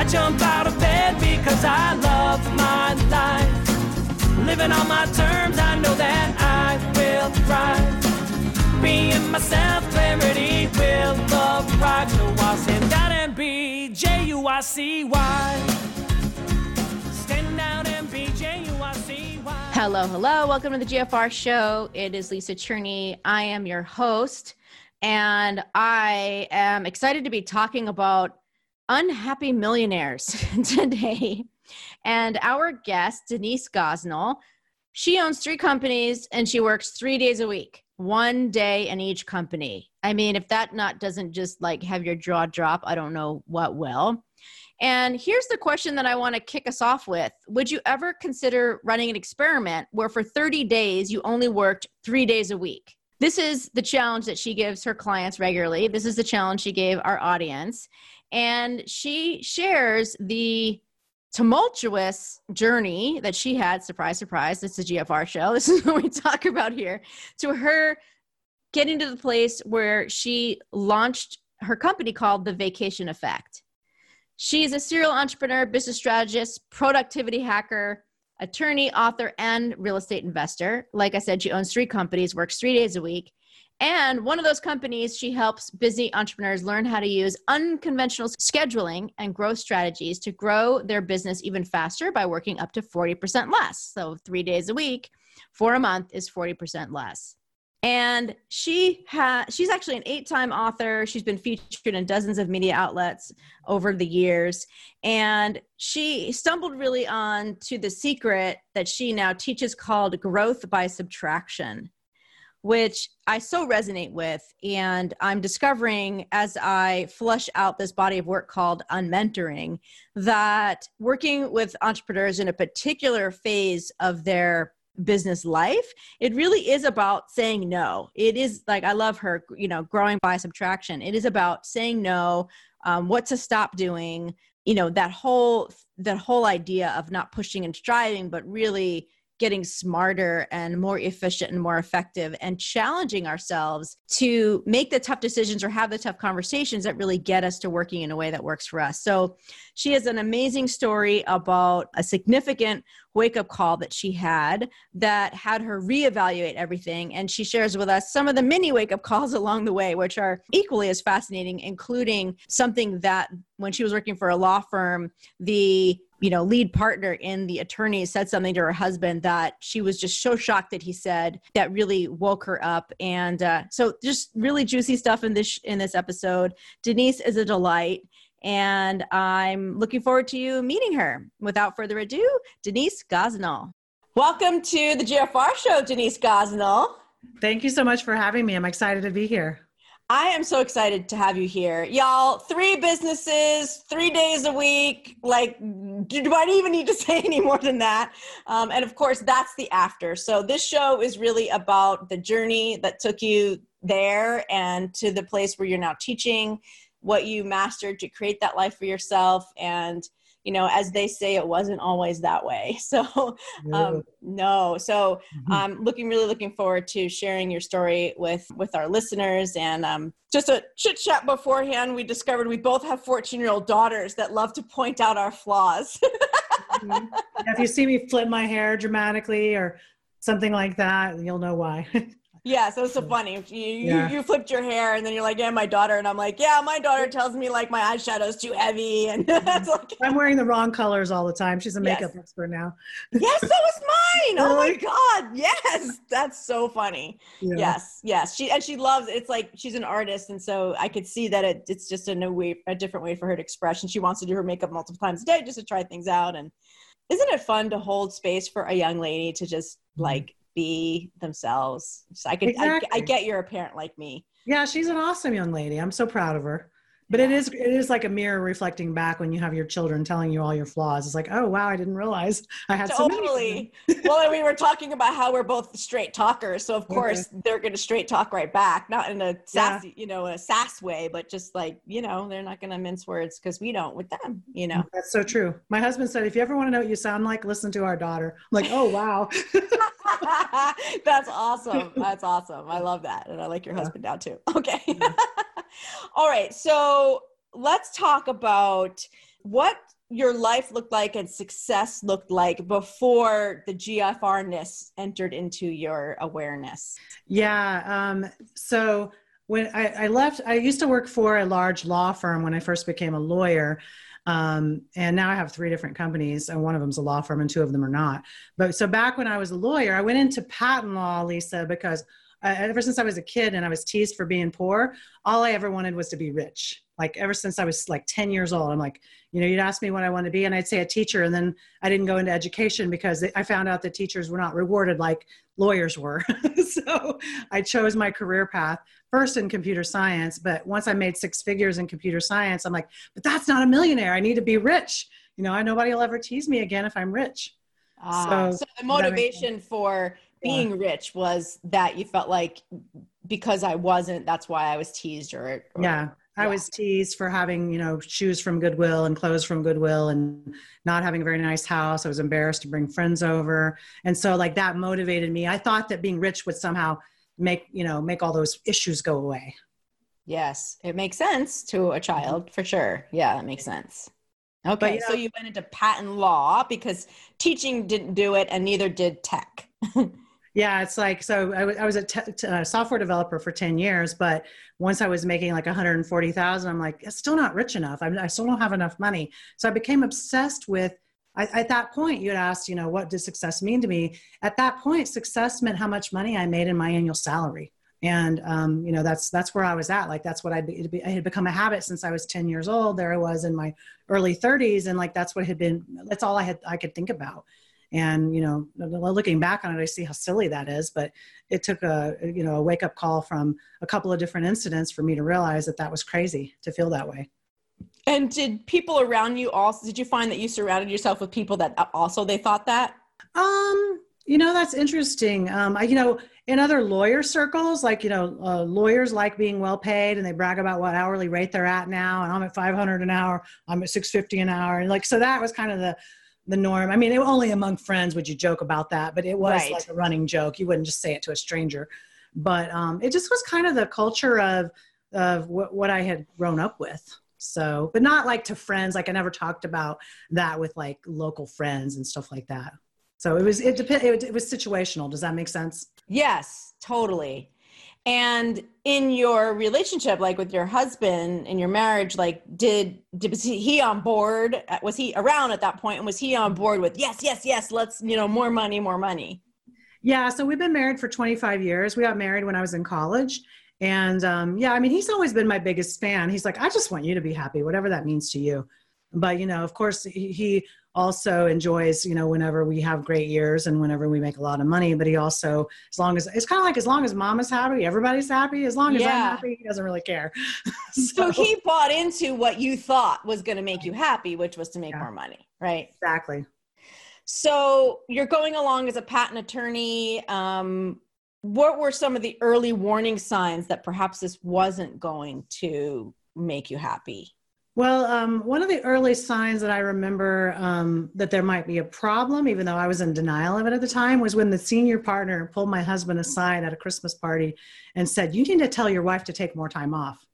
I jump out of bed because I love my life. Living on my terms, I know that I will thrive. Being myself, clarity will arrive. So I'll stand out and be J U I C Y. Stand out and be J U I C Y. Hello, hello. Welcome to the GFR show. It is Lisa Cherney. I am your host, and I am excited to be talking about unhappy millionaires today. And our guest, Denise Gosnell, she owns three companies and she works three days a week, one day in each company. I mean, if that not doesn't just like have your jaw drop, I don't know what will. And here's the question that I want to kick us off with Would you ever consider running an experiment where for 30 days you only worked three days a week? This is the challenge that she gives her clients regularly. This is the challenge she gave our audience. And she shares the tumultuous journey that she had. Surprise, surprise. Is a GFR show. This is what we talk about here. To her getting to the place where she launched her company called The Vacation Effect. She's a serial entrepreneur, business strategist, productivity hacker, attorney, author, and real estate investor. Like I said, she owns three companies, works three days a week. And one of those companies, she helps busy entrepreneurs learn how to use unconventional scheduling and growth strategies to grow their business even faster by working up to 40% less. So, three days a week for a month is 40% less. And she has she's actually an eight-time author. She's been featured in dozens of media outlets over the years. And she stumbled really on to the secret that she now teaches called growth by subtraction which I so resonate with. And I'm discovering as I flush out this body of work called Unmentoring that working with entrepreneurs in a particular phase of their business life it really is about saying no it is like i love her you know growing by subtraction it is about saying no um, what to stop doing you know that whole that whole idea of not pushing and striving but really getting smarter and more efficient and more effective and challenging ourselves to make the tough decisions or have the tough conversations that really get us to working in a way that works for us. So she has an amazing story about a significant wake up call that she had that had her reevaluate everything. And she shares with us some of the mini wake up calls along the way, which are equally as fascinating, including something that when she was working for a law firm, the you know lead partner in the attorney said something to her husband that she was just so shocked that he said that really woke her up. And uh, so just really juicy stuff in this in this episode. Denise is a delight. And i'm looking forward to you meeting her. Without further ado denise gosnell. Welcome to the gfr show denise gosnell. Thank you so much for having me. I'm excited to be here. I am so excited to have you here. Y'all, three businesses, three days a week. Like, do I even need to say any more than that? Um, and of course, that's the after. So, this show is really about the journey that took you there and to the place where you're now teaching what you mastered to create that life for yourself and you know as they say it wasn't always that way. So um, no. So mm-hmm. i'm looking really looking forward to sharing your story with with our listeners and um, just a chit chat beforehand. We discovered we both have 14 year old daughters that love to point out our flaws. Mm-hmm. if you see me flip my hair dramatically or something like that you'll know why Yeah, so it's so funny. You, Yeah. you you flipped your hair and then you're like, yeah, my daughter, and I'm like, yeah, my daughter tells me like my eyeshadow's too heavy, and it's mm-hmm. like, I'm wearing the wrong colors all the time. She's a Yes. makeup expert now. yes, that was mine. Oh my god, yes, that's so funny. Yeah. Yes, yes, she and she loves. It's like she's an artist, and so I could see that it, it's just a new way, a different way for her to express. And she wants to do her makeup multiple times a day just to try things out. And isn't it fun to hold space for a young lady to just mm-hmm. like be themselves? So I could, I, I Mm-hmm. Get you're a parent like me. Yeah, she's an awesome young lady. I'm so proud of her. But it is it is like a mirror reflecting back when you have your children telling you all your flaws. It's like, oh wow, I didn't realize I had so many. Totally. well, and we were talking about how we're both straight talkers, so of course they're going to straight talk right back, not in a sassy, you know, a sass way, but just like you know, they're not going to mince words because we don't with them, you know. That's so true. My husband said, if you ever want to know what you sound like, listen to our daughter. I'm like, oh wow. That's awesome. That's awesome. I love that, and I like your Yeah. husband now too. Okay. All right. So let's talk about what your life looked like and success looked like before the GFR-ness entered into your awareness. Yeah. Um, so when I, I left, I used to work for a large law firm when I first became a lawyer. Um, and now I have three different companies, and one of them's a law firm, and two of them are not. But so back when I was a lawyer, I went into patent law, Lisa, because uh, ever since I was a kid and I was teased for being poor, all I ever wanted was to be rich. Like ever since I was like 10 years old, I'm like, you know, you'd ask me what I want to be, and I'd say a teacher. And then I didn't go into education because I found out that teachers were not rewarded like lawyers were. so I chose my career path first in computer science. But once I made six figures in computer science, I'm like, but that's not a millionaire. I need to be rich. You know, nobody will ever tease me again if I'm rich. Ah, So, so, the motivation for. Being rich was that you felt like because I wasn't, that's why I was teased or, or Yeah. I Yeah. was teased for having, you know, shoes from Goodwill and clothes from Goodwill and not having a very nice house. I was embarrassed to bring friends over. And so like that motivated me. I thought that being rich would somehow make, you know, make all those issues go away. Yes, it makes sense to a child for sure. Yeah, that makes sense. Okay, you so you went into patent law because teaching didn't do it and neither did tech. Yeah, it's like so. I was a te- t- uh, software developer for ten years, but once I was making like one hundred forty thousand, I'm like, it's still not rich enough. I'm, I still don't have enough money. So I became obsessed with. I, at that point, you had asked, you know, what does success mean to me? At that point, success meant how much money I made in my annual salary, and um, you know, that's that's where I was at. Like that's what I'd be, it had become a habit since I was ten years old. There I was in my early thirties, and like that's what had been. That's all I had I could think about and you know looking back on it i see how silly that is but it took a you know a wake up call from a couple of different incidents for me to realize that that was crazy to feel that way. And did people around you also, did you find that you surrounded yourself with people that also they thought that? um you know that's interesting. Um I, you know in other lawyer circles like you know uh, lawyers like being well paid and they brag about what hourly rate they're at now. And i'm at 500 an hour i'm at 650 an hour. And like so that was kind of the the norm. I mean it, only among friends would you joke about that but it was Right. like a running joke. You wouldn't just say it to a stranger. But um it just was kind of the culture of of what, what i had grown up with. So but not like to friends. Like i never talked about that with like local friends and stuff like that. So it was it depend it, it was situational. Does that make sense? Yes, totally. And in your relationship, like with your husband in your marriage, like did, did was he, on board? Was he around at that point? And was he on board with yes, yes, yes? Let's you know more money, more money. Yeah, so we've been married for 25 years. We got married when I was in college. And um, yeah, I mean, he's always been my biggest fan. He's like, I just want you to be happy, whatever that means to you. But, you know, of course, he, also enjoys, you know, whenever we have great years and whenever we make a lot of money. But he also, as long as it's kind of like as long as mom is happy, everybody's happy. As long as Yeah. I'm happy, he doesn't really care. So he bought into what you thought was going to make you happy, which was to make Yeah. more money, right? exactly. So you're going along as a patent attorney. Um, what were some of the early warning signs that perhaps this wasn't going to make you happy? Well, um, one of the early signs that I remember um, that there might be a problem, even though I was in denial of it at the time, was when the senior partner pulled my husband aside at a Christmas party and said, You need to tell your wife to take more time off.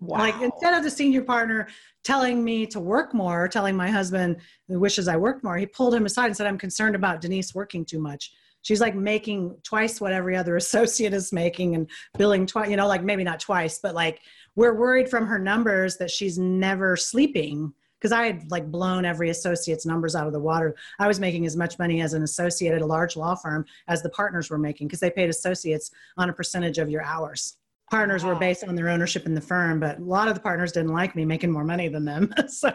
Wow. Like instead of the senior partner telling me to work more, telling my husband he wishes I worked more, he pulled him aside and said, I'm concerned about Denise working too much. she's like making twice what every other associate is making and billing twice you know like maybe not twice but like we're worried from her numbers that she's never sleeping. Because i had like blown every associate's numbers out of the water. I was making as much money as an associate at a large law firm as the partners were making because they paid associates on a percentage of your hours partners wow. were based on their ownership in the firm, but a lot of the partners didn't like me making more money than them. so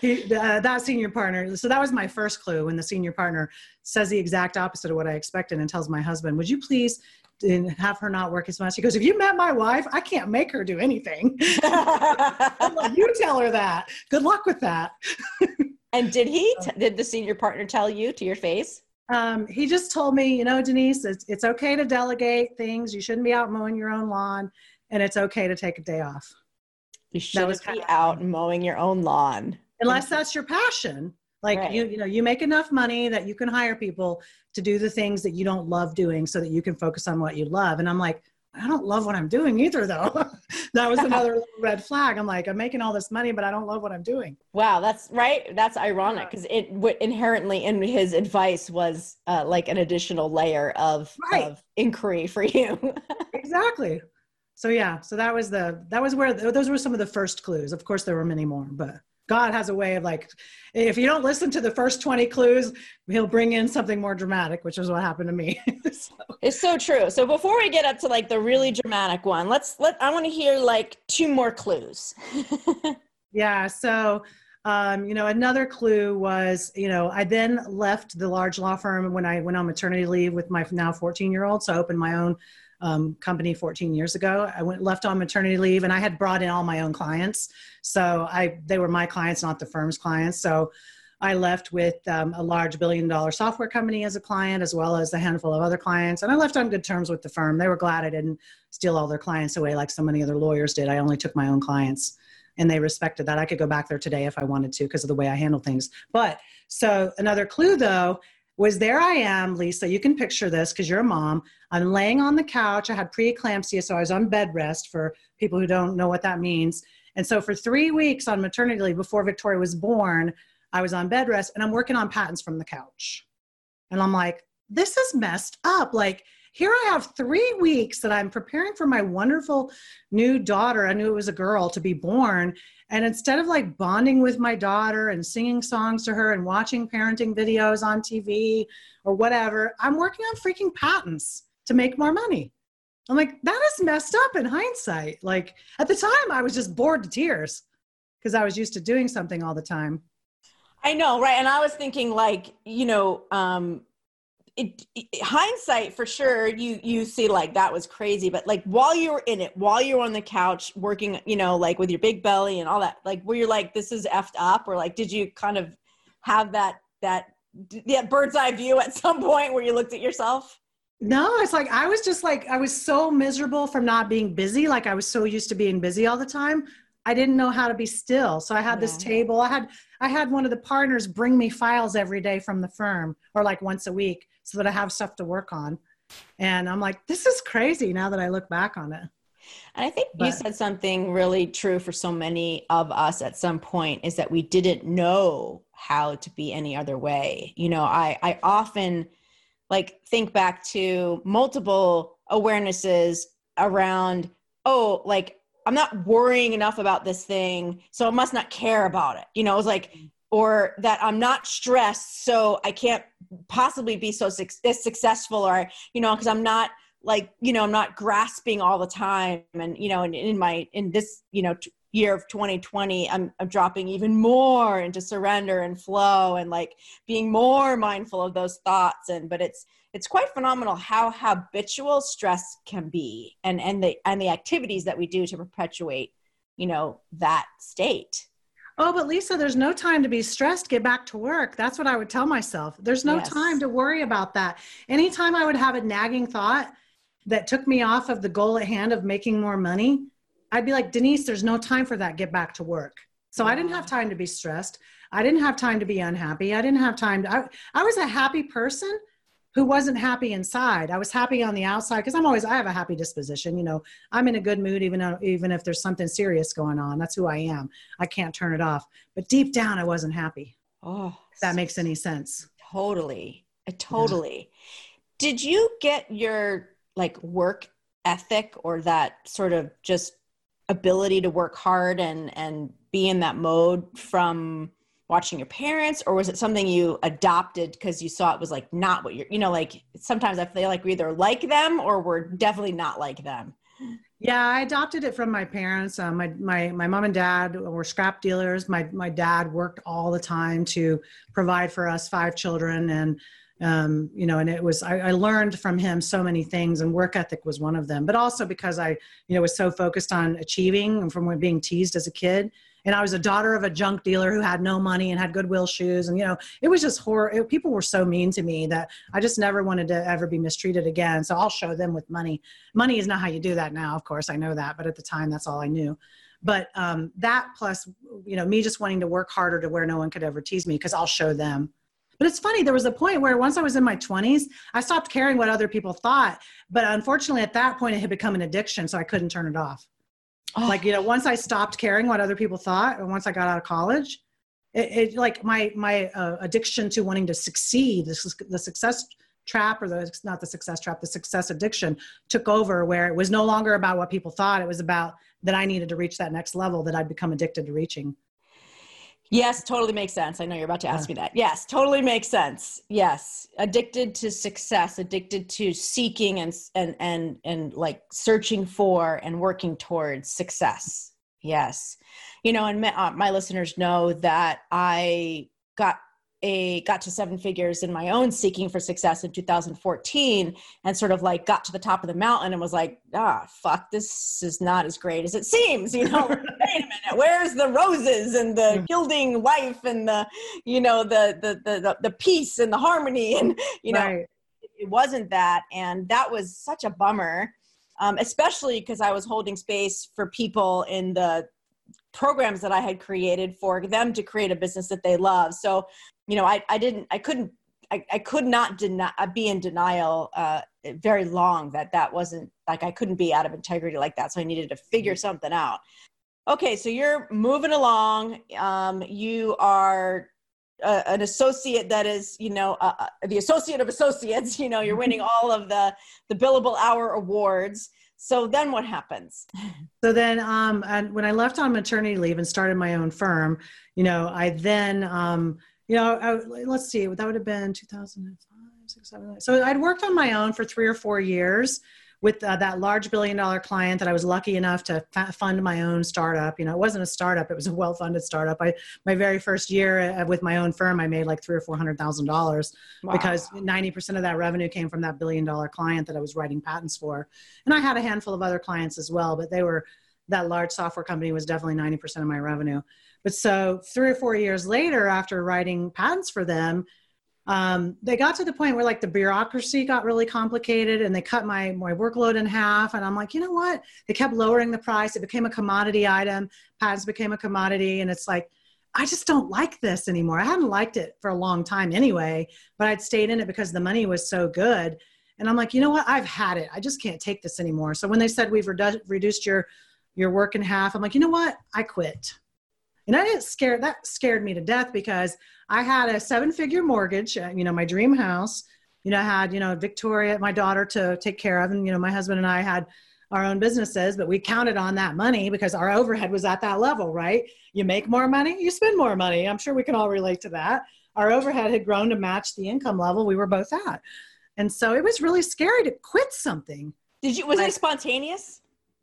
he, uh, that senior partner, so that was my first clue when the senior partner says the exact opposite of what I expected and tells my husband, would you please have her not work as much? He goes, if you met my wife, I can't make her do anything. like, you tell her that. Good luck with that. and did he, t- did the senior partner tell you to your face? Um, he just told me, you know, Denise, it's, it's okay to delegate things. You shouldn't be out mowing your own lawn, and it's okay to take a day off. You shouldn't be out mowing your own lawn unless that's your passion. Like right. you, you know, you make enough money that you can hire people to do the things that you don't love doing, so that you can focus on what you love. And I'm like, I don't love what I'm doing either, though. that was another red flag. I'm like, I'm making all this money, but I don't love what I'm doing. Wow, that's right. That's ironic because it w- inherently in his advice was uh, like an additional layer of, right. of inquiry for you. exactly. So yeah, so that was the that was where those were some of the first clues. Of course, there were many more, but God has a way of like, if you don't listen to the first 20 clues, he'll bring in something more dramatic, which is what happened to me. so. It's so true. So before we get up to like the really dramatic one, let's let, I want to hear like two more clues. yeah. So, um, you know, another clue was, you know, I then left the large law firm when I went on maternity leave with my now 14 year old. So I opened my own um, company 14 years ago. I went left on maternity leave, and I had brought in all my own clients. So I they were my clients, not the firm's clients. So I left with um, a large billion dollar software company as a client, as well as a handful of other clients. And I left on good terms with the firm. They were glad I didn't steal all their clients away like so many other lawyers did. I only took my own clients. And they respected that. I could go back there today if I wanted to because of the way I handle things. But so another clue though was there I am, Lisa. You can picture this because you're a mom. I'm laying on the couch. I had preeclampsia, so I was on bed rest for people who don't know what that means. And so for three weeks on maternity leave before Victoria was born, I was on bed rest and I'm working on patents from the couch. And I'm like, this is messed up. Like, here I have three weeks that I'm preparing for my wonderful new daughter. I knew it was a girl to be born. And instead of like bonding with my daughter and singing songs to her and watching parenting videos on TV or whatever, I'm working on freaking patents to make more money. I'm like, that is messed up in hindsight. Like at the time, I was just bored to tears because I was used to doing something all the time. I know, right? And I was thinking, like, you know, um, it, it, hindsight for sure you you see like that was crazy but like while you were in it while you were on the couch working you know like with your big belly and all that like were you like this is effed up or like did you kind of have that that yeah bird's eye view at some point where you looked at yourself no it's like i was just like i was so miserable from not being busy like i was so used to being busy all the time i didn't know how to be still so i had yeah. this table i had i had one of the partners bring me files every day from the firm or like once a week so that I have stuff to work on. And I'm like, this is crazy now that I look back on it. And I think but, you said something really true for so many of us at some point is that we didn't know how to be any other way. You know, I I often like think back to multiple awarenesses around oh, like I'm not worrying enough about this thing, so I must not care about it. You know, it was like or that I'm not stressed, so I can't possibly be so su- successful, or you know, because I'm not like you know, I'm not grasping all the time, and you know, in, in my in this you know t- year of 2020, I'm I'm dropping even more into surrender and flow, and like being more mindful of those thoughts, and but it's it's quite phenomenal how habitual stress can be, and and the and the activities that we do to perpetuate, you know, that state Oh, but Lisa, there's no time to be stressed. Get back to work. That's what I would tell myself. There's no yes. time to worry about that. Anytime I would have a nagging thought that took me off of the goal at hand of making more money, I'd be like, Denise, there's no time for that. Get back to work. So I didn't have time to be stressed. I didn't have time to be unhappy. I didn't have time to, I, I was a happy person who wasn't happy inside. I was happy on the outside because I'm always I have a happy disposition. You know, I'm in a good mood even though, even if there's something serious going on. That's who I am. I can't turn it off. But deep down, I wasn't happy. Oh, that makes any sense. Totally, totally. did you get your like work ethic or that sort of just ability to work hard and and be in that mode from watching your parents or was it something you adopted because you saw it was like not what you're you know like sometimes i feel like we either like them or we're definitely not like them? Yeah i adopted it from my parents. Uh, my, my my mom and dad were scrap dealers. My my dad worked all the time to provide for us five children and um, you know, and it was, I, I, learned from him so many things and work ethic was one of them, but also because I, you know, was so focused on achieving and from being teased as a kid. And I was a daughter of a junk dealer who had no money and had Goodwill shoes. And, you know, it was just horror. It, people were so mean to me that I just never wanted to ever be mistreated again. So I'll show them with money. Money is not how you do that now. Of course, I know that. But at the time, that's all I knew but um, that plus you know me just wanting to work harder to where no one could ever tease me because i'll show them but it's funny, there was a point where once I was in my 20s, I stopped caring what other people thought. But unfortunately, at that point, it had become an addiction, so I couldn't turn it off. Oh. Like, you know, once I stopped caring what other people thought, and once I got out of college, it, it like my my uh, addiction to wanting to succeed, this is the success trap or the not the success trap, the success addiction took over where it was no longer about what people thought. It was about that I needed to reach that next level that I'd become addicted to reaching. Yes, totally makes sense. I know you're about to ask me that. Yes, totally makes sense. Yes, addicted to success, addicted to seeking and and and and like searching for and working towards success. Yes, you know, and my, uh, my listeners know that I got a got to seven figures in my own seeking for success in 2014 and sort of like got to the top of the mountain and was like ah fuck this is not as great as it seems you know? Wait a minute where's the roses and the gilding life and the you know the the the the, the peace and the harmony and you know? Right. it wasn't that and that was such a bummer um, especially because i was holding space for people in the programs that I had created for them to create a business that they love. So you know, I, I didn't, I couldn't, I, I could not deny, uh, be in denial uh, very long that that wasn't like I couldn't be out of integrity like that. So I needed to figure mm-hmm. something out. Okay, so you're moving along. Um, you are uh, an associate that is, you know, uh, uh the associate of associates. You know, you're winning all of the the billable hour awards. So then what happens? So then, um, and when I left on maternity leave and started my own firm, you know, I then um, you know, I, let's see, that would have been 2005, six, seven, So I'd worked on my own for three or four years with uh, that large billion dollar client that I was lucky enough to f- fund my own startup. You know, it wasn't a startup; it was a well funded startup. I my very first year uh, with my own firm, I made like three or four hundred thousand wow. dollars because ninety percent of that revenue came from that billion dollar client that I was writing patents for, and I had a handful of other clients as well, but they were that large software company was definitely ninety percent of my revenue. But so three or four years later, after writing patents for them, um, they got to the point where like the bureaucracy got really complicated and they cut my, my workload in half. And I'm like, you know what? They kept lowering the price. It became a commodity item. Patents became a commodity. And it's like, I just don't like this anymore. I hadn't liked it for a long time anyway, but I'd stayed in it because the money was so good. And I'm like, you know what? I've had it. I just can't take this anymore. So when they said we've redu- reduced your your work in half, I'm like, you know what? I quit. And I didn't scare that scared me to death because I had a seven figure mortgage, uh, you know, my dream house. You know, I had, you know, Victoria, my daughter to take care of. And, you know, my husband and I had our own businesses, but we counted on that money because our overhead was at that level, right? You make more money, you spend more money. I'm sure we can all relate to that. Our overhead had grown to match the income level we were both at. And so it was really scary to quit something. Did you, was like, it spontaneous?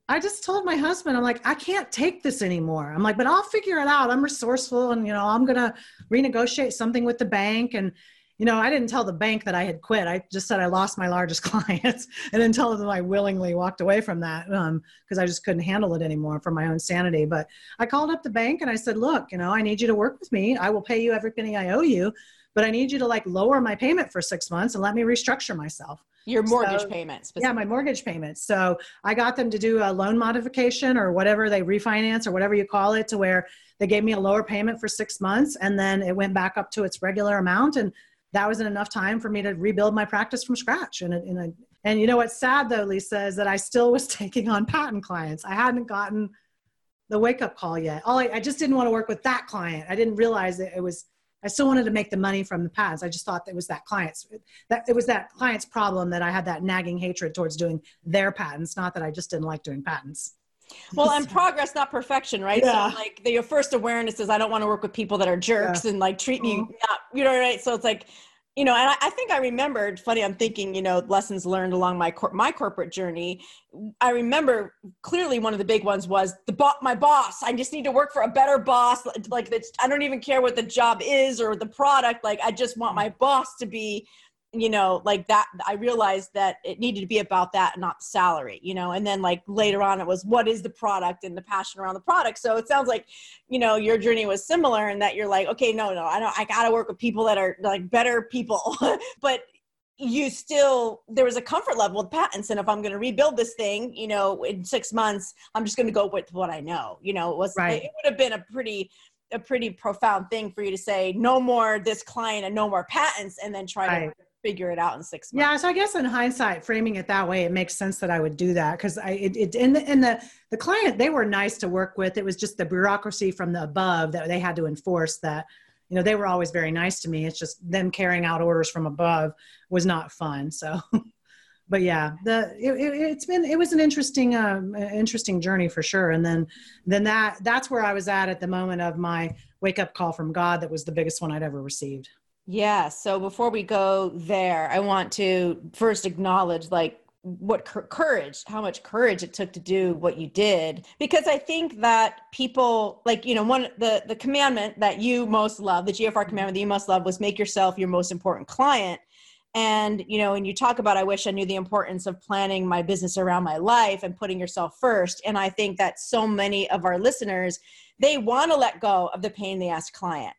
I just told my husband, I'm like, I can't take this anymore. I'm like, but I'll figure it out. I'm resourceful and, you know, I'm going to renegotiate something with the bank. And, you know, I didn't tell the bank that I had quit. I just said I lost my largest clients and then tell them I willingly walked away from that because um, I just couldn't handle it anymore for my own sanity. But I called up the bank and I said, look, you know, I need you to work with me. I will pay you every penny I owe you, but I need you to like lower my payment for six months and let me restructure myself. Your mortgage so, payments. Yeah, my mortgage payments. So I got them to do a loan modification or whatever they refinance or whatever you call it to where they gave me a lower payment for six months and then it went back up to its regular amount. And that wasn't enough time for me to rebuild my practice from scratch. And, and, and you know what's sad though, Lisa, is that I still was taking on patent clients. I hadn't gotten the wake up call yet. All I, I just didn't want to work with that client. I didn't realize that it was I still wanted to make the money from the patents. I just thought that was that client's that it was that client's problem that I had that nagging hatred towards doing their patents, not that I just didn't like doing patents. Well, and progress, not perfection, right? Yeah. So, like, the, your first awareness is I don't want to work with people that are jerks Yeah. and like treat me Mhm. not, you know, right? So it's like, you know, and I, I think I remembered. Funny, I'm thinking, you know, lessons learned along my cor- my corporate journey. I remember clearly one of the big ones was the bo- my boss. I just need to work for a better boss. Like, I don't even care what the job is or the product. Like, I just want my boss to be you know like that i realized that it needed to be about that not salary you know and then like later on it was what is the product and the passion around the product so it sounds like you know your journey was similar and that you're like okay no no i don't i gotta work with people that are like better people but you still there was a comfort level with patents and if i'm going to rebuild this thing you know in six months i'm just going to go with what i know you know it was Right. it would have been a pretty a pretty profound thing for you to say no more this client and no more patents and then try to Right. Figure it out in six months Yeah, so I guess in hindsight, framing it that way, it makes sense that I would do that because I it, it in the in the the client they were nice to work with. It was just the bureaucracy from the above that they had to enforce. That you know they were always very nice to me. It's just them carrying out orders from above was not fun. So, but yeah, the it, it, it's been it was an interesting um, interesting journey for sure. And then then that that's where I was at at the moment of my wake up call from God. That was the biggest one I'd ever received. Yeah. So before we go there, I want to first acknowledge like what courage, how much courage it took to do what you did, because I think that people like you know one the the commandment that you most love, the GFR mm-hmm. commandment that you most love, was make yourself your most important client. And you know, when you talk about, I wish I knew the importance of planning my business around my life and putting yourself first. And I think that so many of our listeners, they want to let go of the pain in the ass client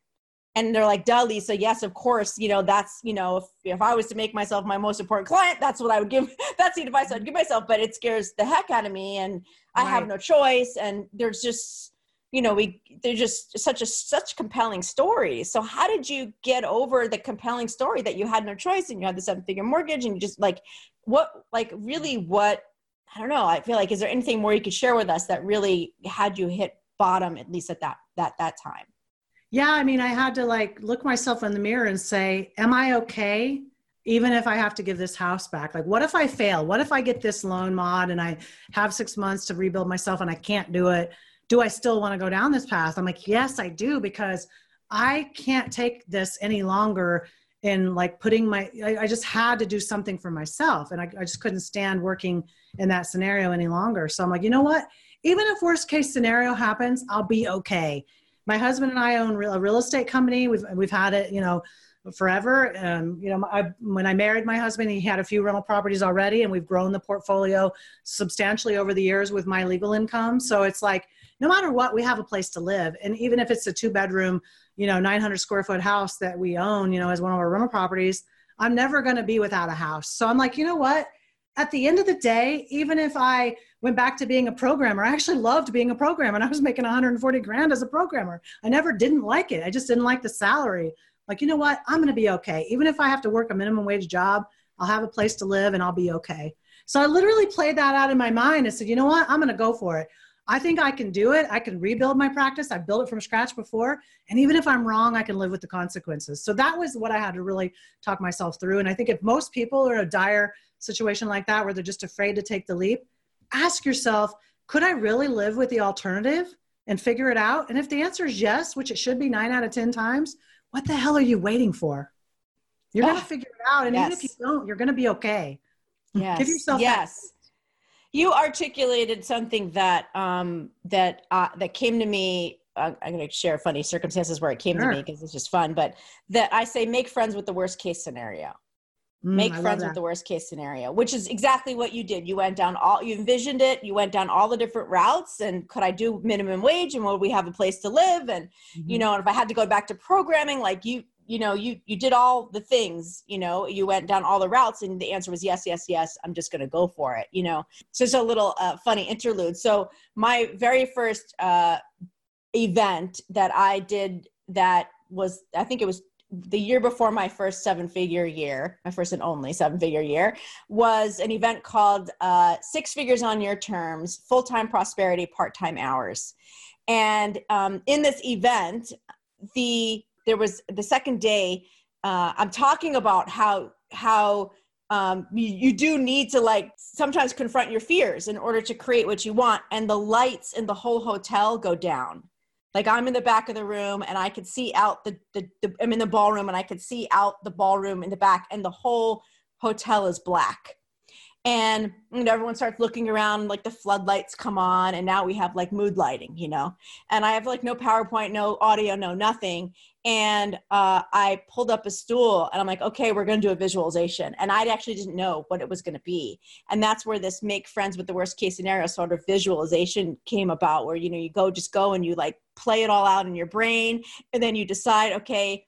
and they're like duh lisa yes of course you know that's you know if, if i was to make myself my most important client that's what i would give that's the advice i'd give myself but it scares the heck out of me and i have no choice and there's just you know we they're just such a such compelling stories so how did you get over the compelling story that you had no choice and you had the seven figure mortgage and you just like what like really what i don't know i feel like is there anything more you could share with us that really had you hit bottom at least at that that that time Yeah, I mean, I had to like look myself in the mirror and say, Am I okay? Even if I have to give this house back, like, what if I fail? What if I get this loan mod and I have six months to rebuild myself and I can't do it? Do I still want to go down this path? I'm like, Yes, I do, because I can't take this any longer in like putting my, I, I just had to do something for myself. And I, I just couldn't stand working in that scenario any longer. So I'm like, you know what? Even if worst case scenario happens, I'll be okay my husband and I own a real estate company. We've we've had it, you know, forever. Um, you know, I, when I married my husband, he had a few rental properties already, and we've grown the portfolio substantially over the years with my legal income. So it's like, no matter what, we have a place to live, and even if it's a two bedroom, you know, 900 square foot house that we own, you know, as one of our rental properties, I'm never going to be without a house. So I'm like, you know what? At the end of the day, even if I went back to being a programmer. I actually loved being a programmer and I was making 140 grand as a programmer. I never didn't like it. I just didn't like the salary. Like, you know what? I'm going to be okay. Even if I have to work a minimum wage job, I'll have a place to live and I'll be okay. So I literally played that out in my mind and said, you know what? I'm going to go for it. I think I can do it. I can rebuild my practice. I've built it from scratch before. And even if I'm wrong, I can live with the consequences. So that was what I had to really talk myself through. And I think if most people are in a dire situation like that, where they're just afraid to take the leap, ask yourself, could I really live with the alternative and figure it out? And if the answer is yes, which it should be nine out of 10 times, what the hell are you waiting for? You're going to figure it out. And even if you don't, you're going to be okay. yes. Give yourself that yes. You articulated something that um, that uh, that came to me. Uh, I'm going to share funny circumstances where it came Sure. to me because it's just fun. But that I say, make friends with the worst case scenario. Mm, make I friends with the worst case scenario which is exactly what you did. You went down all you envisioned it you went down all the different routes and could i do minimum wage and would we have a place to live? And you Mhm. know and if i had to go back to programming like you you know you you did all the things you know you went down all the routes and the answer was yes yes yes i'm just going to go for it you know? So it's a little uh, funny interlude. So my very first uh event that i did that was i think it was the year before my first seven figure year, my first and only seven figure year, was an event called uh, Six Figures on Your Terms Full Time Prosperity, Part Time Hours. And um, in this event, the there was the second day uh, i'm talking about how how um, you, you do need to like sometimes confront your fears in order to create what you want and the lights in the whole hotel go down like i'm in the back of the room and i could see out the, the, the i'm in the ballroom and i could see out the ballroom in the back and the whole hotel is black and you know, everyone starts looking around like the floodlights come on and now we have like mood lighting you know? And i have like no powerpoint no audio no nothing. And uh, i pulled up a stool and i'm like okay we're going to do a visualization. And i actually didn't know what it was going to be. And that's where this make friends with the worst case scenario sort of visualization came about where you know you go just go and you like play it all out in your brain and then you decide okay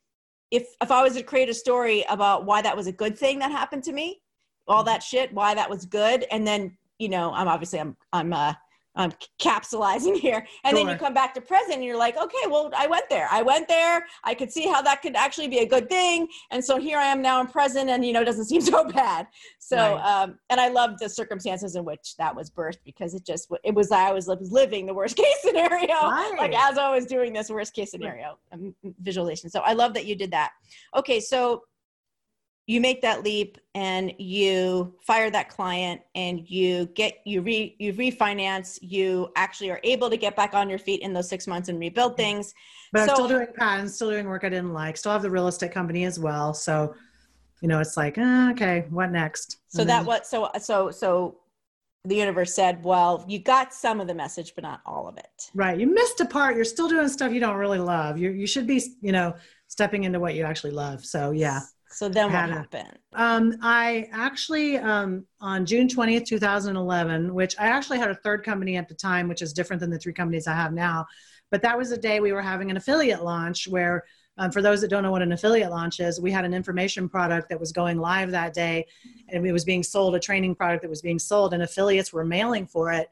if if i was to create a story about why that was a good thing that happened to me all that shit, why that was good, and then you know, I'm obviously I'm I'm uh I'm capsulizing here. And sure. then you come back to present and you're like, okay, well, I went there. I went there. I could see how that could actually be a good thing. And so here I am now in present and, you know, it doesn't seem so bad. So, right. um, and I love the circumstances in which that was birthed because it just, it was, I was living the worst case scenario, right. like as I was doing this worst case scenario um, visualization. So I love that you did that. Okay. So you make that leap and you fire that client and you get you re you refinance you actually are able to get back on your feet in those six months and rebuild things. But so, i'm still doing patents still doing work i didn't like. Still have the real estate company as well. So you know it's like uh, okay what next? So that what so so so the universe said well you got some of the message but not all of it. Right. You missed a part. You're still doing stuff you don't really love. You you should be you know stepping into what you actually love. So yeah so then what happened? Um, I actually, um, on June 20th, 2011, which I actually had a third company at the time, which is different than the three companies I have now. But that was the day we were having an affiliate launch where, um, for those that don't know what an affiliate launch is, we had an information product that was going live that day and it was being sold, a training product that was being sold, and affiliates were mailing for it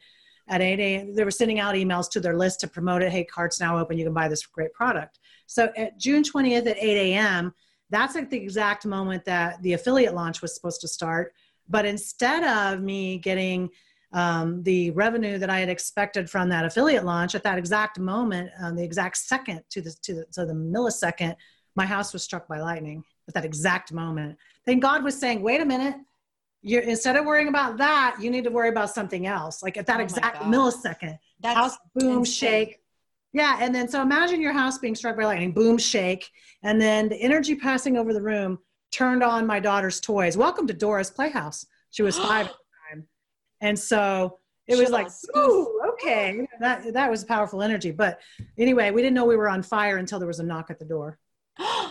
at 8 a.m. They were sending out emails to their list to promote it. Hey, cart's now open. You can buy this great product. So at June 20th at 8 a.m., that's at the exact moment that the affiliate launch was supposed to start. But instead of me getting um, the revenue that I had expected from that affiliate launch at that exact moment, um, the exact second to the, to the to the millisecond, my house was struck by lightning at that exact moment. Then God was saying, "Wait a minute." you're, instead of worrying about that, you need to worry about something else. Like at that oh exact millisecond, That's house boom, insane. shake, yeah, and then so imagine your house being struck by lightning, boom, shake, and then the energy passing over the room turned on my daughter's toys. Welcome to Dora's Playhouse. She was five at the time, and so it was like, ooh, okay, that that was powerful energy. But anyway, we didn't know we were on fire until there was a knock at the door.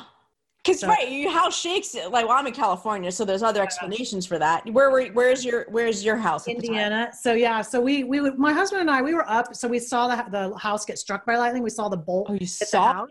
Because so, right, your house shakes. It. Like, well, I'm in California, so there's other explanations for that. Where were? Where's your? Where's your house? Indiana. So yeah, so we we my husband and I we were up, so we saw the the house get struck by lightning. We saw the bolt. Oh, you saw.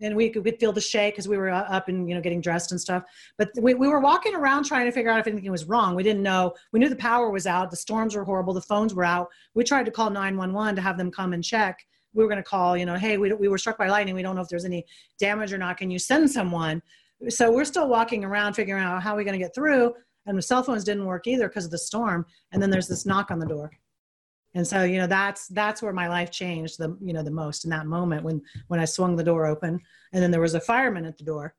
and we could feel the shake because we were uh, up and you know getting dressed and stuff. But we, we were walking around trying to figure out if anything was wrong. We didn't know. We knew the power was out. The storms were horrible. The phones were out. We tried to call 911 to have them come and check we were going to call, you know, hey, we, we were struck by lightning. We don't know if there's any damage or not. Can you send someone? So we're still walking around figuring out how we're going to get through. And the cell phones didn't work either because of the storm. And then there's this knock on the door. And so, you know, that's that's where my life changed the you know the most in that moment when when I swung the door open, and then there was a fireman at the door.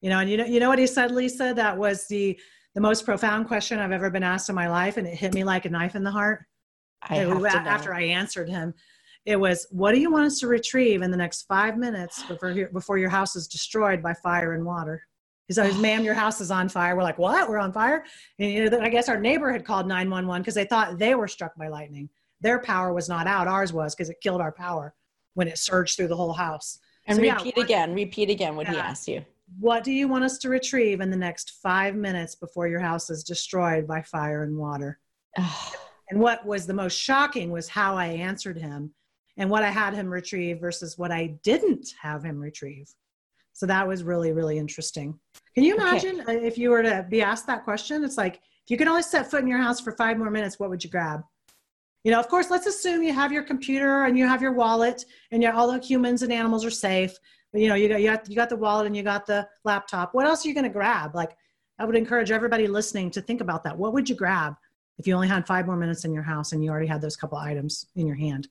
You know, and you know you know what he said, Lisa? That was the the most profound question I've ever been asked in my life, and it hit me like a knife in the heart. I after I answered him, it was, what do you want us to retrieve in the next five minutes before your, before your house is destroyed by fire and water? He said, ma'am, your house is on fire. We're like, what? We're on fire? And you know, I guess our neighbor had called 911 because they thought they were struck by lightning. Their power was not out. Ours was because it killed our power when it surged through the whole house. And so, repeat yeah, again, repeat again what yeah. he asked you. What do you want us to retrieve in the next five minutes before your house is destroyed by fire and water? and what was the most shocking was how I answered him and what I had him retrieve versus what I didn't have him retrieve. So that was really, really interesting. Can you imagine okay. if you were to be asked that question? It's like, if you could only set foot in your house for five more minutes, what would you grab? You know, of course, let's assume you have your computer and you have your wallet and you all the humans and animals are safe. But, you know, you got, you got, you got the wallet and you got the laptop. What else are you going to grab? Like, I would encourage everybody listening to think about that. What would you grab if you only had five more minutes in your house and you already had those couple items in your hand?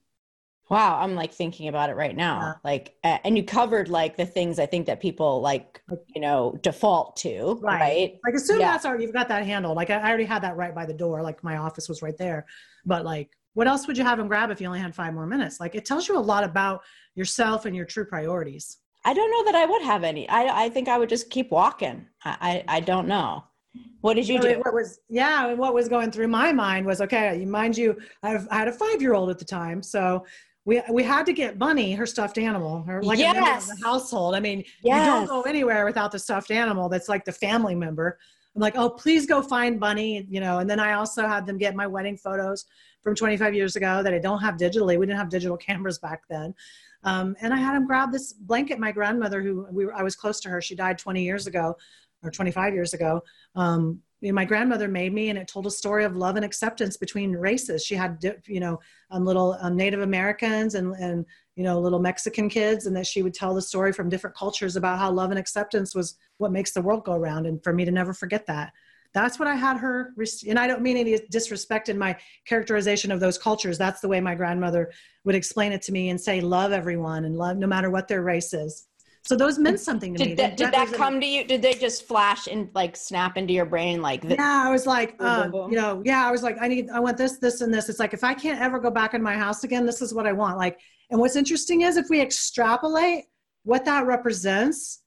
Wow, I'm like thinking about it right now. Yeah. Like, and you covered like the things I think that people like, you know, default to, Right. right? Like assume Yeah. that's already you've got that handle Like I, I already had that right by the door. Like my office was right there. But like, what else would you have him grab if you only had five more minutes? Like it tells you a lot about yourself and your true priorities. I don't know that I would have any. I I think I would just keep walking. I I, I don't know. What did you do? What was yeah, and what was going through my mind was okay. You mind you, I've, I had a five year old at the time, so we we had to get Bunny her stuffed animal, her like a member of the household. I mean, you don't go anywhere without the stuffed animal. That's like the family member. I'm like, oh, please go find Bunny, you know. And then I also had them get my wedding photos from 25 years ago that I don't have digitally. We didn't have digital cameras back then. Um, and I had them grab this blanket. My grandmother, who we were, I was close to her, she died 20 years ago or 25 years ago. Um, you know, my grandmother made me, and it told a story of love and acceptance between races. She had, you know, um, little um, Native Americans and and you know little Mexican kids, and that she would tell the story from different cultures about how love and acceptance was what makes the world go round. And for me to never forget that, that's what I had her. And I don't mean any disrespect in my characterization of those cultures. That's the way my grandmother would explain it to me and say, "Love everyone and love no matter what their race is." So those meant something to me. Did that, did that come to you? Did they just flash and like snap into your brain like this? yeah i was like uh, you know yeah i was like i need i want this this and this it's like if i can't ever go back in my house again this is what i want like and what's interesting is if we extrapolate what that represents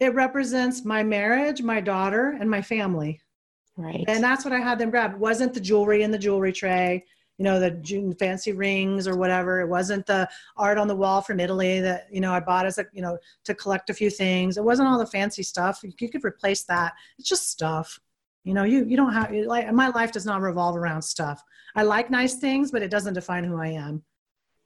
it represents my marriage my daughter and my family Right. and that's what i had them grab it wasn't the jewelry in the jewelry tray you know the ju- fancy rings or whatever. It wasn't the art on the wall from italy that you know i bought as a you know to collect a few things. It wasn't all the fancy stuff. You, could replace that. It's just stuff. You know you you don't have like my life does not revolve around stuff. I like nice things but it doesn't define who i am.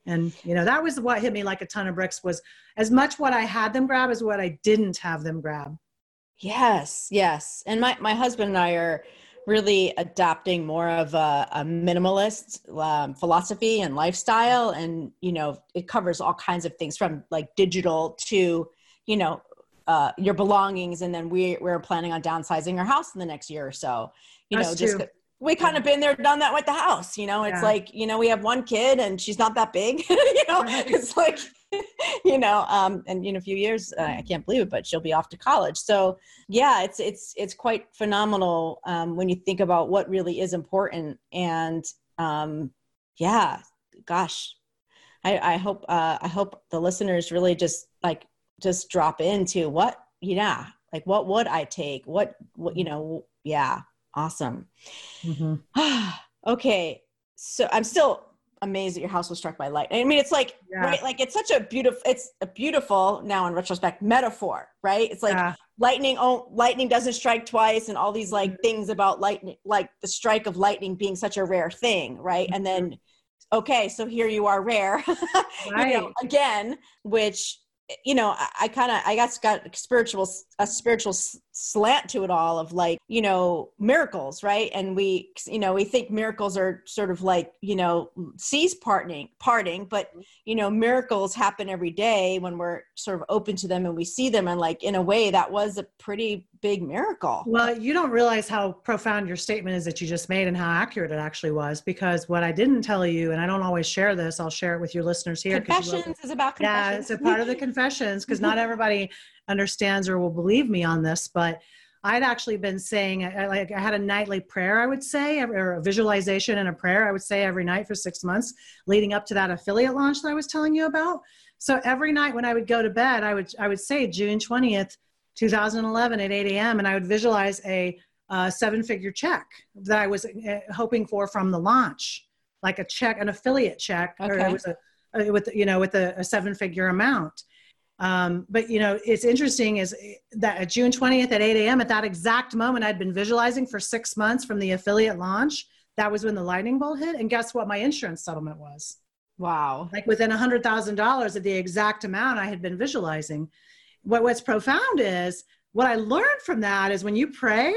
And you know that was what hit me like a ton of bricks was as much what i had them grab as what i didn't have them grab. Yes, yes. And my, my husband and I are really adopting more of a, a minimalist um, philosophy and lifestyle. And, you know, it covers all kinds of things from like digital to, you know, uh, your belongings. And then we, we're planning on downsizing our house in the next year or so, you know, Us just we kind of been there, done that with the house. You know, it's Yeah. like, you know, we have one kid and she's not that big, you know, Right. it's like, you know, um, and in a few years, uh, I can't believe it, but she'll be off to college. So yeah, it's, it's, it's quite phenomenal um, when you think about what really is important. And um, yeah, gosh, I, I hope, uh, I hope the listeners really just like, just drop into what, yeah, like what would I take? What, what, you know, yeah, awesome. okay, so I'm still amazed that your house was struck by lightning. I mean, it's like Yeah. right, like it's such a beautiful. It's a beautiful now in retrospect metaphor, right? It's like Yeah. lightning. Oh, lightning doesn't strike twice, and all these like Mm-hmm. things about lightning, like the strike of lightning being such a rare thing, right? And then, okay, so here you are, rare, you know, again, which you know, I, I kind of, I guess, got spiritual, a spiritual slant to it all of like, you know, miracles, right? And we, you know, we think miracles are sort of like, you know, seas parting, parting, but mm-hmm. you know, miracles happen every day when we're sort of open to them and we see them, and like in a way, that was a pretty big miracle. Well, you don't realize how profound your statement is that you just made and how accurate it actually was. Because what I didn't tell you, and I don't always share this, I'll share it with your listeners here Confessions is about Yeah, it's a part of the confessions because not everybody understands or will believe me on this. But I'd actually been saying, I, like, I had a nightly prayer, I would say, or a visualization and a prayer, I would say every night for six months leading up to that affiliate launch that I was telling you about. So every night when I would go to bed, I would I would say June twentieth, two thousand eleven, at eight a.m., and I would visualize a uh, seven-figure check that I was uh, hoping for from the launch, like a check, an affiliate check, or it was a with you know with a, a seven-figure amount. Um, but you know, it's interesting is that at June 20th at 8 a.m. at that exact moment, I'd been visualizing for six months from the affiliate launch. That was when the lightning bolt hit, and guess what? My insurance settlement was wow. like within a hundred thousand dollars of the exact amount I had been visualizing. What what's profound is what I learned from that is when you pray,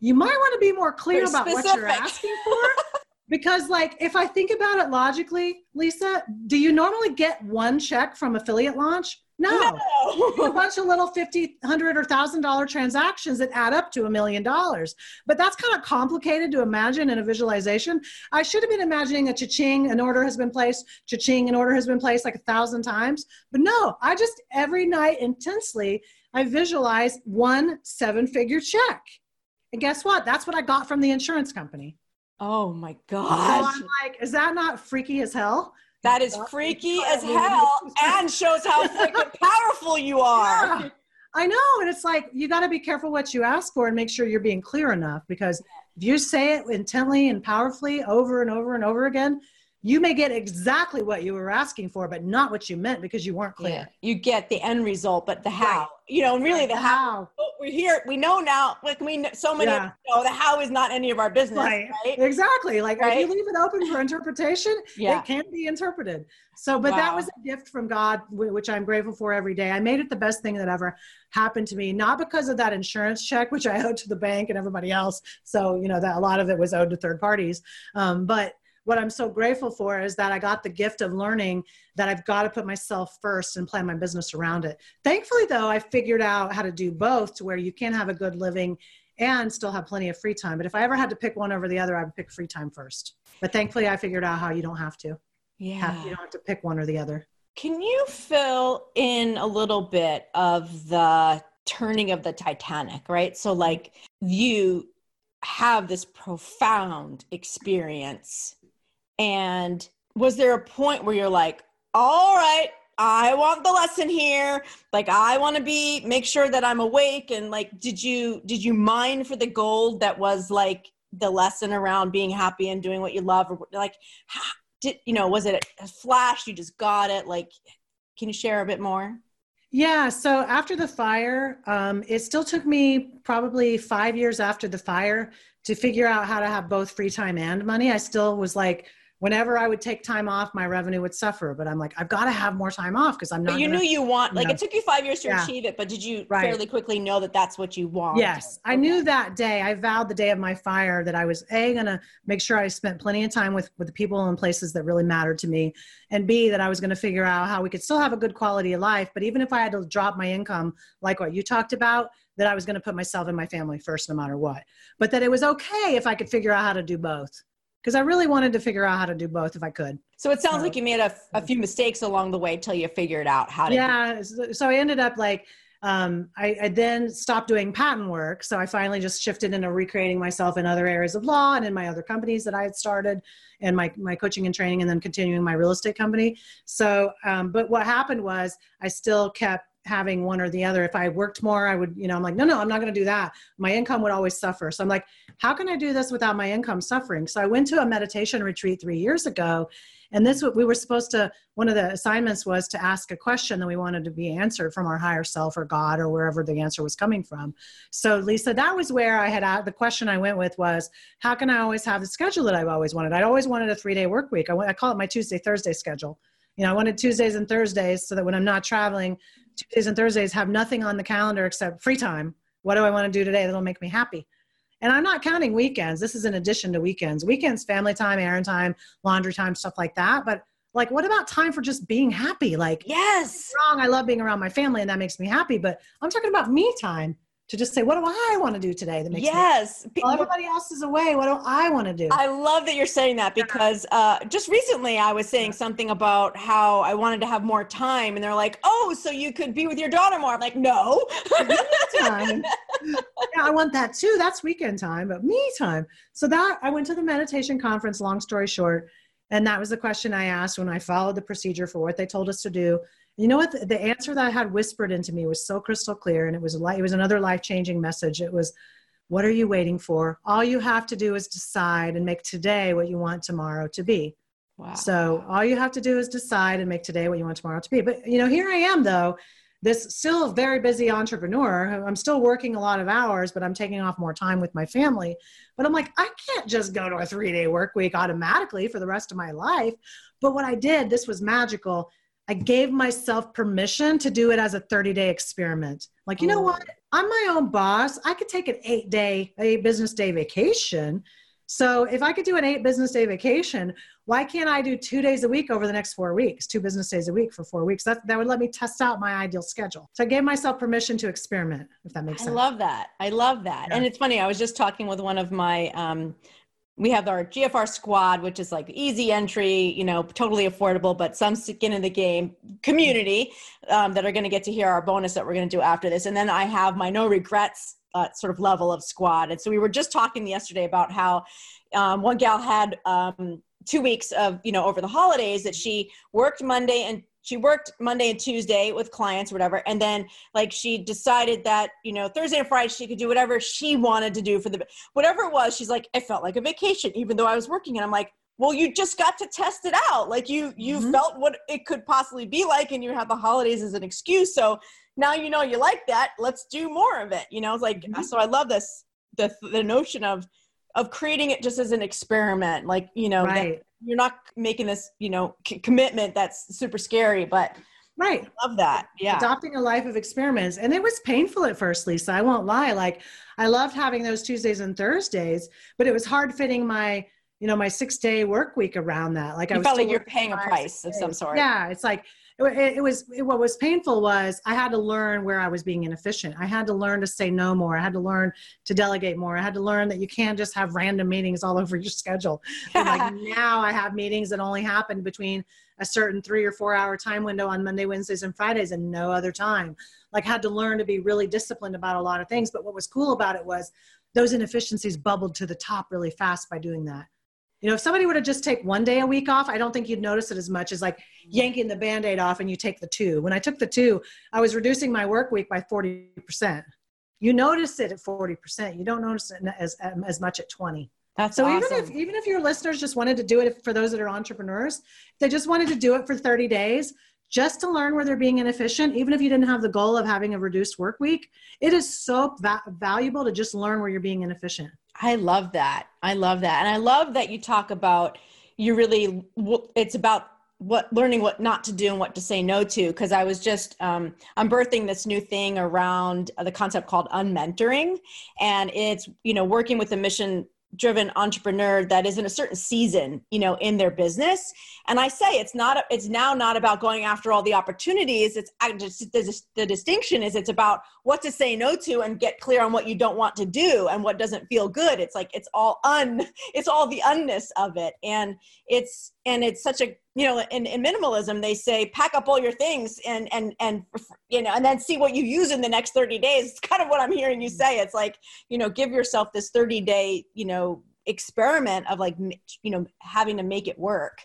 you might want to be more clear about what you're asking for. because like if i think about it logically lisa do you normally get one check from affiliate launch? No, No. a bunch of little 50 100 or thousand dollar transactions that add up to a million dollars. But that's kind of complicated to imagine in a visualization. I should have been imagining a cha-ching an order has been placed cha-ching an order has been placed like a thousand times. But no i just every night intensely i visualize one seven figure check. And guess what? That's what i got from the insurance company Oh my so i'm like is that not freaky as hell That is freaky as hell and shows how freaking powerful you are. Yeah, I know. And it's like, you got to be careful what you ask for and make sure you're being clear enough because if you say it intently and powerfully over and over and over again, you may get exactly what you were asking for, but not what you meant because you weren't clear. Yeah. You get the end result, but the how. You know, and really the how. How? We're here. We know now. Like we know, so many Yeah. know the how is not any of our business, Right. right? Exactly. Like if you leave it open for interpretation, Yeah. it can be interpreted. So, but that was a gift from God, which I'm grateful for every day. I made it the best thing that ever happened to me, not because of that insurance check, which I owed to the bank and everybody else. So, you know, that a lot of it was owed to third parties. Um, but what I'm so grateful for is that I got the gift of learning that I've got to put myself first and plan my business around it. Thankfully, though, I figured out how to do both to where you can have a good living and still have plenty of free time. But if I ever had to pick one over the other, I would pick free time first. But thankfully, I figured out how you don't have to. Have, Yeah. you don't have to pick one or the other. Can you fill in a little bit of the turning of the Titanic, right? So, like, you have this profound experience. And was there a point where you're like, all right, I want the lesson here. Like, I want to be, make sure that I'm awake. And like, did you, did you mine for the gold that was like the lesson around being happy and doing what you love? Or like, did, you know, was it a flash? You just got it? Like, can you share a bit more? Yeah. So after the fire, um, it still took me probably five years after the fire to figure out how to have both free time and money. I still was like, whenever I would take time off, my revenue would suffer. But I'm like, I've got to have more time off because I'm not. But you gonna- knew you want, like, Yeah. it took you five years to Yeah. achieve it, but did you Right. fairly quickly know that that's what you want? Yes, I knew that day. I vowed the day of my fire that I was a gonna make sure I spent plenty of time with with the people and places that really mattered to me, and b that I was gonna figure out how we could still have a good quality of life. But even if I had to drop my income, like what you talked about, that I was gonna put myself and my family first, no matter what. But that it was okay if I could figure out how to do both, because I really wanted to figure out how to do both if I could. So it sounds So- like you made a, a few mistakes along the way till you figured out how to. yeah so so i ended up like um, I, I then stopped doing patent work so i finally just shifted into recreating myself in other areas of law and in my other companies that i had started and my, my coaching and training and then continuing my real estate company so um, but what happened was i still kept having one or the other. If i worked more i would you know i'm like no no i'm not going to do that. My income would always suffer. So i'm like how can i do this without my income suffering? So i went to a meditation retreat three years ago and this what we were supposed to one of the assignments was to ask a question that we wanted to be answered from our higher self or god or wherever the answer was coming from. So lisa that was where i had uh, the question i went with was how can i always have the schedule that i've always wanted? I always wanted a three day work week. I, I call it my tuesday thursday schedule. You know i wanted tuesdays and thursdays so that when i'm not traveling tuesdays and thursdays have nothing on the calendar except free time. What do i want to do today that'll make me happy? And i'm not counting weekends. This is in addition to weekends. Weekends family time errand time laundry time stuff like that. But like what about time for just being happy? Like Yes. wrong i love being around my family and that makes me happy but i'm talking about me time to just say what do i want to do today that makes me Yes. Pe- while everybody else is away what do i want to do I love that you're saying that because uh, just recently I was saying something about how I wanted to have more time, and they're like, "Oh, so you could be with your daughter more?" I'm like, "No." time. yeah, I want that too. That's weekend time, but me time. So that I went to the meditation conference, long story short, and that was the question I asked when I followed the procedure for what they told us to do. You know what? The, the answer that I had whispered into me was so crystal clear, and it was like it was another life changing message. It was, "What are you waiting for? All you have to do is decide and make today what you want tomorrow to be." Wow. So all you have to do is decide and make today what you want tomorrow to be. But you know, here I am though, this still very busy entrepreneur. I'm still working a lot of hours, but I'm taking off more time with my family. But I'm like, I can't just go to a three day work week automatically for the rest of my life. But what I did, this was magical. I gave myself permission to do it as a 30 day experiment. Like, you know Oh. what? I'm my own boss. I could take an eight day, a business day vacation. So if I could do an eight business day vacation, why can't I do two days a week over the next four weeks, two business days a week for four weeks? That, that would let me test out my ideal schedule. So I gave myself permission to experiment, if that makes sense. I love that. I love that. Yeah. And it's funny, I was just talking with one of my, um, we have our GFR squad, which is like easy entry, you know, totally affordable, but some skin in the game community um, that are going to get to hear our bonus that we're going to do after this. And then I have my no regrets uh, sort of level of squad. And so we were just talking yesterday about how um, one gal had um, two weeks of, you know, over the holidays that she worked Monday and she worked Monday and Tuesday with clients or whatever. And then like she decided that, you know, Thursday and Friday she could do whatever she wanted to do for the, whatever it was. She's like, it felt like a vacation, even though I was working. And I'm like, well, you just got to test it out. Like you, you mm-hmm. felt what it could possibly be like and you had the holidays as an excuse. So now you know you like that let's do more of it you know it's like mm-hmm. so i love this the the notion of of creating it just as an experiment like you know right. you're not making this you know c- commitment that's super scary but right. I love that. Yeah. Adopting a life of experiments. And it was painful at first lisa i won't lie. Like i loved having those tuesdays and thursdays but it was hard fitting my you know my six day work week around that. Like you i was felt like you're paying a price of some sort. Yeah it's like it, it was it, what was painful was i had to learn where i was being inefficient. I had to learn to say no more. I had to learn to delegate more. I had to learn that you can't just have random meetings all over your schedule. Like now i have meetings that only happen between a certain three or four hour time window on monday wednesdays and fridays and no other time. Like had to learn to be really disciplined about a lot of things. But what was cool about it was those inefficiencies bubbled to the top really fast by doing that. You know, if somebody were to just take one day a week off, I don't think you'd notice it as much as like Mm-hmm. yanking the band aid off and you take the two. When I took the two, I was reducing my work week by 40%. You notice it at 40%. You don't notice it as, um, as much at 20. That's so awesome. even if even if your listeners just wanted to do it for those that are entrepreneurs, they just wanted to do it for 30 days just to learn where they're being inefficient, even if you didn't have the goal of having a reduced work week, it is so va- valuable to just learn where you're being inefficient. I love that. I love that. And I love that you talk about you really it's about what learning what not to do and what to say no to because i was just um, i'm birthing this new thing around the concept called unmentoring. And it's you know working with a mission driven entrepreneur that is in a certain season you know in their business. And i say it's not it's now not about going after all the opportunities. It's just the, the distinction is it's about what to say no to and get clear on what you don't want to do and what doesn't feel good. It's like it's all un it's all the unness of it. And it's and it's such a you know in, in minimalism they say pack up all your things and and and you know and then see what you use in the next 30 days. It's kind of what i'm hearing you say. It's like you know give yourself this 30 day you know experiment of like you know having to make it work.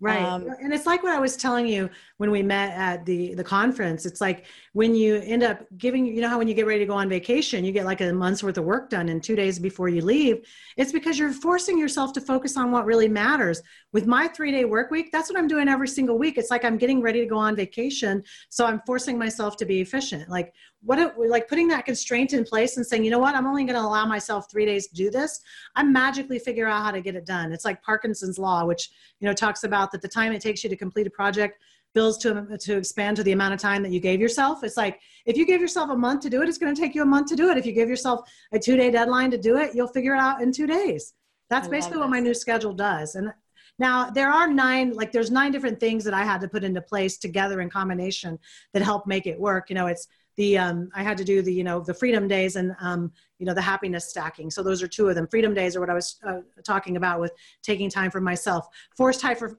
Right. Um, and it's like what i was telling you when we met at the the conference. It's like when you end up giving you know how when you get ready to go on vacation you get like a month's worth of work done in two days before you leave? It's because you're forcing yourself to focus on what really matters. With my three day work week that's what i'm doing every single week. It's like i'm getting ready to go on vacation so i'm forcing myself to be efficient. Like what it, like putting that constraint in place and saying you know what? I'm only going to allow myself three days to do this. I magically figure out how to get it done. It's like parkinson's law which you know talks about that the time it takes you to complete a project bills to, to expand to the amount of time that you gave yourself. It's like if you give yourself a month to do it, it's going to take you a month to do it. If you give yourself a two day deadline to do it, you'll figure it out in two days. That's basically what my new schedule does. And now there are nine, like there's nine different things that I had to put into place together in combination that help make it work. You know, it's the um, I had to do the you know the freedom days and um, you know the happiness stacking. So those are two of them. Freedom days are what I was uh, talking about with taking time for myself. Forced hyper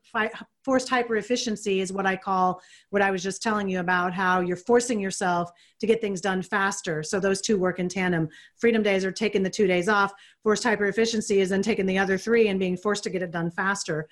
forced hyper efficiency is what I call what I was just telling you about how you're forcing yourself to get things done faster. So those two work in tandem. Freedom days are taking the two days off. Forced hyper efficiency is then taking the other three and being forced to get it done faster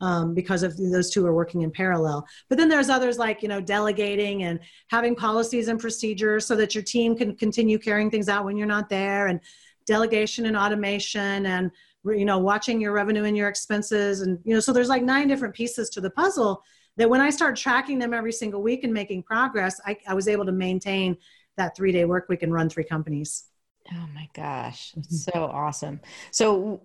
um, because of those two are working in parallel. But then there's others like you know delegating and having policies and procedures so that your team can continue carrying things out when you're not there, and delegation and automation and you know watching your revenue and your expenses and you know so there's like nine different pieces to the puzzle that when I start tracking them every single week and making progress, I, I was able to maintain that three day work week and run three companies. Oh my gosh, so awesome. So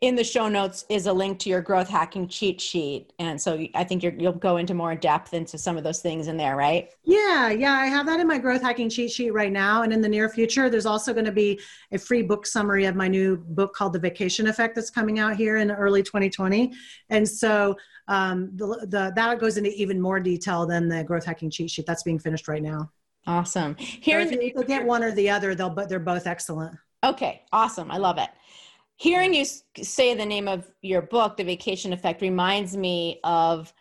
in the show notes is a link to your growth hacking cheat sheet. And so I think you will go into more depth into some of those things in there, right? Yeah, yeah, I have that in my growth hacking cheat sheet right now. And in the near future, there's also going to be a free book summary of my new book called The Vacation Effect that's coming out here in early 2020. And so um, the, the, that goes into even more detail than the growth hacking cheat sheet that's being finished right now. Awesome. Here, so if you get one or the other, they'll but they're both excellent. Okay, awesome. I love it. Hearing you say the name of your book, The Vacation Effect, reminds me of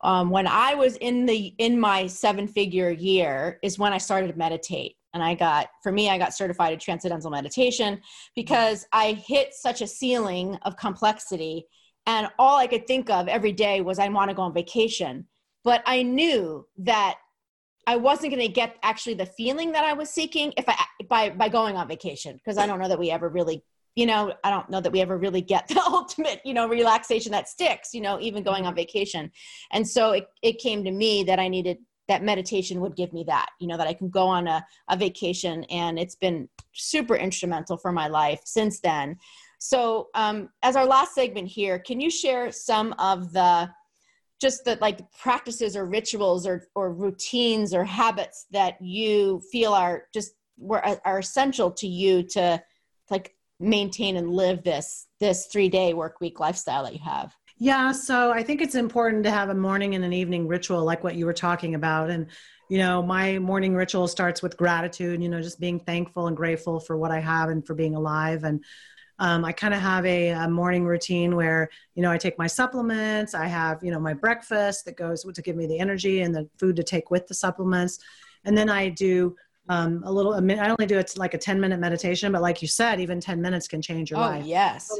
um, when I was in the in my seven figure year is when I started to meditate. And I got, for me, I got certified in transcendental meditation because I hit such a ceiling of complexity. And all I could think of every day was I want to go on vacation. But I knew that I wasn't going to get actually the feeling that I was seeking if I by by going on vacation because I don't know that we ever really you know I don't know that we ever really get the ultimate you know relaxation that sticks you know even going on vacation. And so it, it came to me that I needed that meditation would give me that you know that I can go on a, a vacation and it's been super instrumental for my life since then. So um, as our last segment here can you share some of the just that like practices or rituals or or routines or habits that you feel are just were are essential to you to like maintain and live this this three day work week lifestyle that you have? Yeah so i think it's important to have a morning and an evening ritual like what you were talking about. And you know my morning ritual starts with gratitude you know just being thankful and grateful for what i have and for being alive. And um, I kind of have a, a, morning routine where, you know, I take my supplements. I have, you know, my breakfast that goes to give me the energy and the food to take with the supplements. And then I do um, a little, I only do it like a 10 minute meditation, but like you said, even 10 minutes can change your oh, life. yes.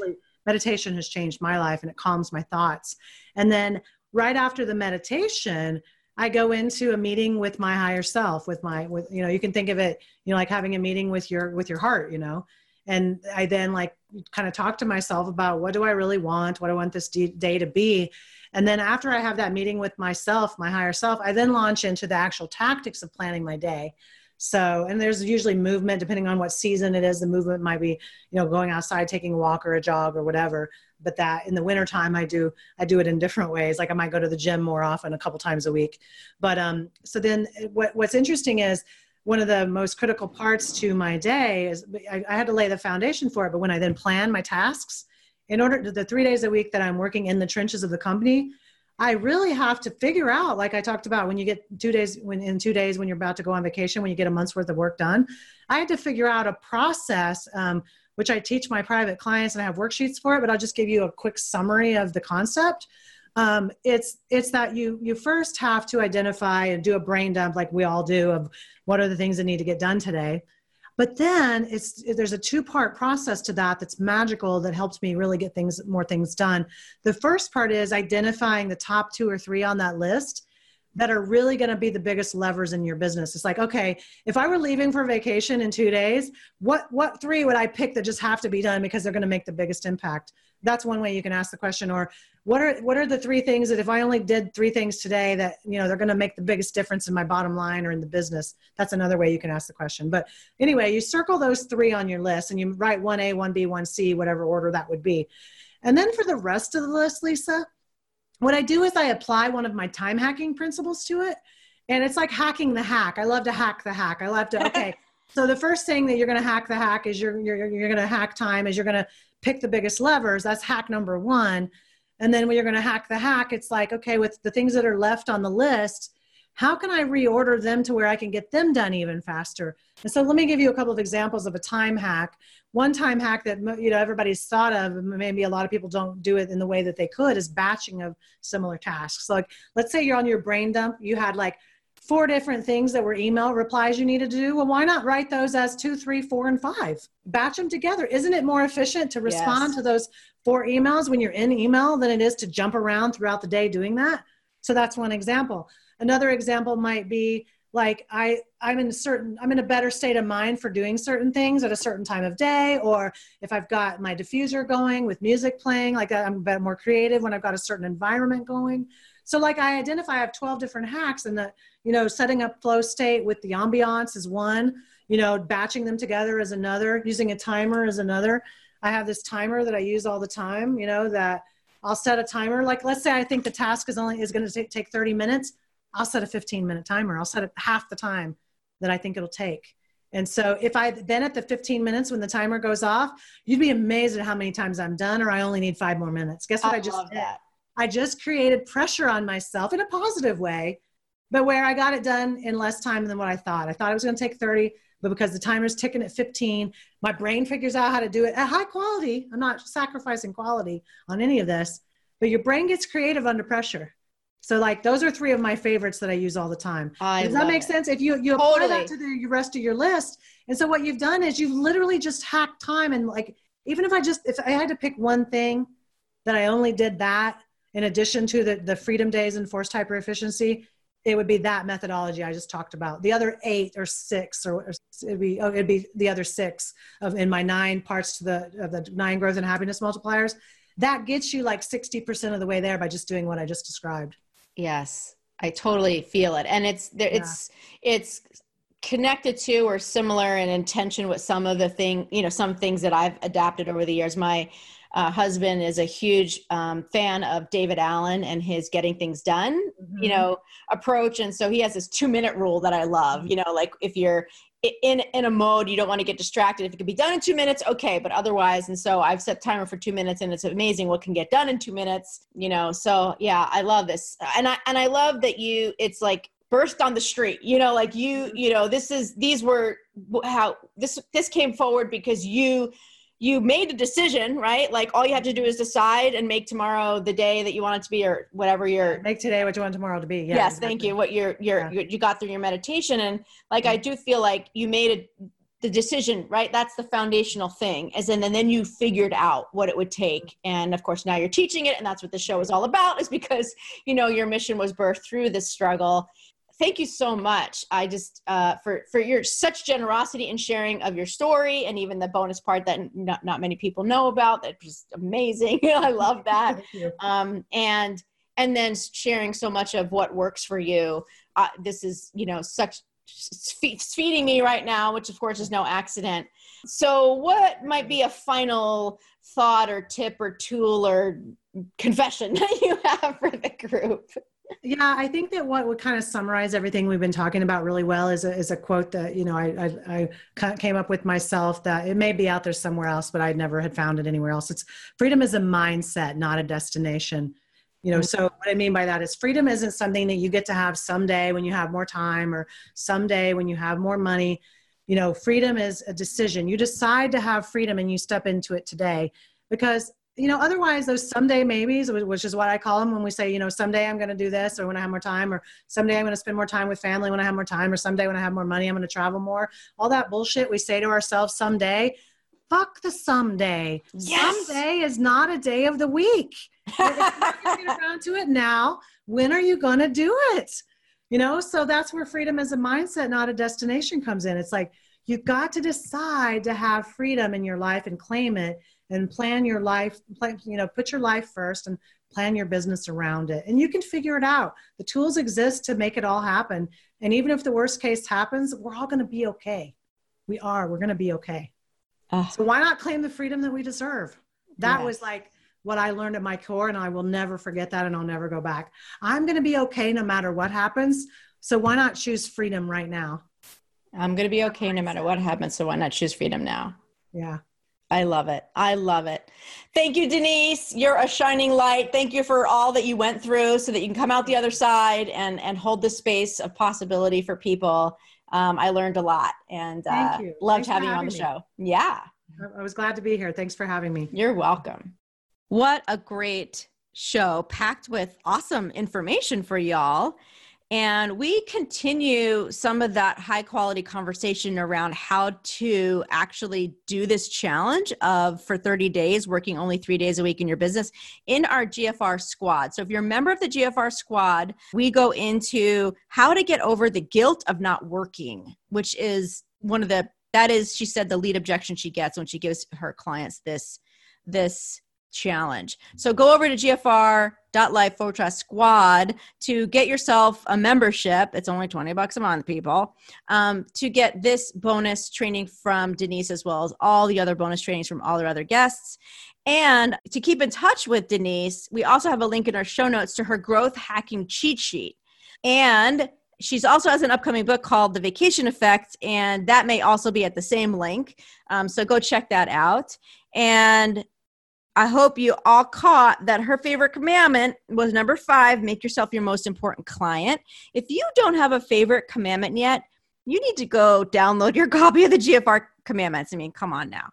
meditation has changed my life and it calms my thoughts. And then right after the meditation, I go into a meeting with my higher self, with my, with, you know, you can think of it, you know, like having a meeting with your, with your heart, you know, and i then like kind of talk to myself about what do i really want? What i want this day to be? And then after i have that meeting with myself my higher self i then launch into the actual tactics of planning my day. So and there's usually movement depending on what season it is. The movement might be you know going outside taking a walk or a jog or whatever. But that in the wintertime i do i do it in different ways. Like i might go to the gym more often a couple times a week. But um so then what, what's interesting is one of the most critical parts to my day is I, I, had to lay the foundation for it. But when I then plan my tasks, in order to the three days a week that I'm working in the trenches of the company, I really have to figure out, like I talked about, when you get two days, when in two days, when you're about to go on vacation, when you get a month's worth of work done, I had to figure out a process, um, which I teach my private clients and I have worksheets for it, but I'll just give you a quick summary of the concept um, it's it's that you you first have to identify and do a brain dump like we all do of what are the things that need to get done today but then it's there's a two part process to that that's magical that helps me really get things more things done the first part is identifying the top two or three on that list that are really going to be the biggest levers in your business. It's like, okay, if I were leaving for vacation in two days, what what three would I pick that just have to be done because they're going to make the biggest impact? That's one way you can ask the question. Or what are what are the three things that if I only did three things today that you know they're going to make the biggest difference in my bottom line or in the business? That's another way you can ask the question. But anyway, you circle those three on your list and you write one A, one B, one C, whatever order that would be. And then for the rest of the list, Lisa, what I do is I apply one of my time hacking principles to it. And it's like hacking the hack. I love to hack the hack. I love to, okay. so the first thing that you're going to hack the hack is you're, you're, you're going to hack time is you're going to pick the biggest levers. That's hack number one. And then when you're going to hack the hack, it's like, okay, with the things that are left on the list, how can I reorder them to where I can get them done even faster? And so let me give you a couple of examples of a time hack. One time hack that you know everybody's thought of, maybe a lot of people don't do it in the way that they could, is batching of similar tasks. Like let's say you're on your brain dump, you had like four different things that were email replies you needed to do. Well, why not write those as two, three, four, and five? Batch them together. Isn't it more efficient to respond yes. to those four emails when you're in email than it is to jump around throughout the day doing that? So that's one example. Another example might be like I I'm in a certain I'm in a better state of mind for doing certain things at a certain time of day or if I've got my diffuser going with music playing like I'm a bit more creative when I've got a certain environment going. So like I identify I have 12 different hacks and the you know setting up flow state with the ambiance is one You know, batching them together is another, using a timer is another. I have this timer that I use all the time, you know, that I'll set a timer. Like, let's say I think the task is only is going to take, take 30 minutes. I'll set a 15 minute timer. I'll set it half the time that I think it'll take. And so if I then at the 15 minutes when the timer goes off, you'd be amazed at how many times I'm done or I only need five more minutes. Guess what I, I just did? That. I just created pressure on myself in a positive way, but where I got it done in less time than what I thought. I thought it was going to take 30, but because the timer's ticking at 15, my brain figures out how to do it at high quality. I'm not sacrificing quality on any of this, but your brain gets creative under pressure. So like those are three of my favorites that I use all the time. I Does that make it. sense? If you you totally. apply that to the rest of your list, and so what you've done is you've literally just hacked time and like even if I just if I had to pick one thing that I only did that in addition to the the freedom days and forced hyper efficiency, it would be that methodology I just talked about. The other eight or six, or, or it'd be oh, it'd be the other six of in my nine parts to the of the nine growth and happiness multipliers. That gets you like sixty percent of the way there by just doing what I just described. Yes, I totally feel it, and it's there. Yeah. It's it's connected to or similar in intention with some of the thing you know some things that I've adapted over the years. My uh, husband is a huge um, fan of David Allen and his getting things done, mm-hmm. you know, approach. And so he has this two minute rule that I love, you know, like if you're in, in a mode, you don't want to get distracted. If it can be done in two minutes, okay, but otherwise. And so I've set timer for two minutes and it's amazing what can get done in two minutes, you know? So yeah, I love this. And I, and I love that you, it's like, burst on the street you know like you you know this is these were how this this came forward because you you made a decision, right? Like all you have to do is decide and make tomorrow the day that you want it to be, or whatever your make today what you want tomorrow to be. Yeah, yes, exactly. thank you. What you're, you're, yeah. you got through your meditation, and like I do feel like you made it the decision, right? That's the foundational thing. As in, and then you figured out what it would take, and of course now you're teaching it, and that's what the show is all about. Is because you know your mission was birthed through this struggle, thank you so much. I just uh, for for your such generosity in sharing of your story and even the bonus part that not, not many people know about. That's just amazing. I love that. um, and and then sharing so much of what works for you. Uh, this is you know such it's feeding me right now, which of course is no accident. So, what might be a final thought or tip or tool or confession that you have for the group? Yeah i think that what would kind of summarize everything we've been talking about really well is a, is a quote that you know I, I, I came up with myself that it may be out there somewhere else but i never had found it anywhere else. It's freedom is a mindset not a destination. You know mm-hmm. so what i mean by that is freedom isn't something that you get to have someday when you have more time or someday when you have more money. You know freedom is a decision. You decide to have freedom and you step into it today because you know, otherwise those someday maybes, which is what I call them when we say, you know, someday I'm going to do this or when I have more time or someday I'm going to spend more time with family when I have more time or someday when I have more money, I'm going to travel more. All that bullshit we say to ourselves someday. Fuck the someday. Yes. Someday is not a day of the week. if you're get around to it now, when are you going to do it? You know, so that's where freedom as a mindset, not a destination comes in. It's like you've got to decide to have freedom in your life and claim it and plan your life plan, you know put your life first and plan your business around it. And you can figure it out. The tools exist to make it all happen. And even if the worst case happens we're all going to be okay. We are. We're going to be okay. Uh, so why not claim the freedom that we deserve? That yes. was like what i learned at my core and i will never forget that and i'll never go back. I'm going to be okay no matter what happens. So why not choose freedom right now? I'm going to be okay no matter what happens so why not choose freedom now? Yeah I love it. I love it. Thank you, Denise. You're a shining light. Thank you for all that you went through so that you can come out the other side and, and hold the space of possibility for people. Um, I learned a lot and uh, loved having, having you on the me. show. Yeah. I was glad to be here. Thanks for having me. You're welcome. What a great show packed with awesome information for y'all. And we continue some of that high quality conversation around how to actually do this challenge of for 30 days, working only three days a week in your business in our GFR squad. So if you're a member of the GFR squad, we go into how to get over the guilt of not working, which is one of the, that is, she said, the lead objection she gets when she gives her clients this, this challenge. So go over to gfr.life forward slash squad to get yourself a membership. It's only 20 bucks a month, people, um, to get this bonus training from Denise as well as all the other bonus trainings from all our other guests. And to keep in touch with Denise, we also have a link in our show notes to her growth hacking cheat sheet. And she's also has an upcoming book called The Vacation Effect, and that may also be at the same link. Um, so go check that out. And I hope you all caught that her favorite commandment was number five make yourself your most important client. If you don't have a favorite commandment yet, you need to go download your copy of the GFR commandments. I mean, come on now.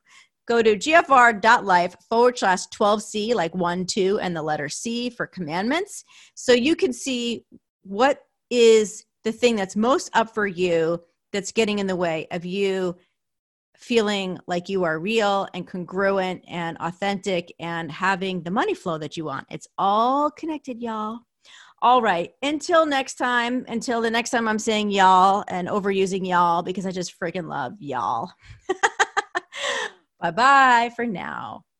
Go to gfr.life forward slash 12C, like one, two, and the letter C for commandments. So you can see what is the thing that's most up for you that's getting in the way of you feeling like you are real and congruent and authentic and having the money flow that you want. It's all connected, y'all. All right. Until next time, until the next time I'm saying y'all and overusing y'all because I just freaking love y'all. bye bye for now.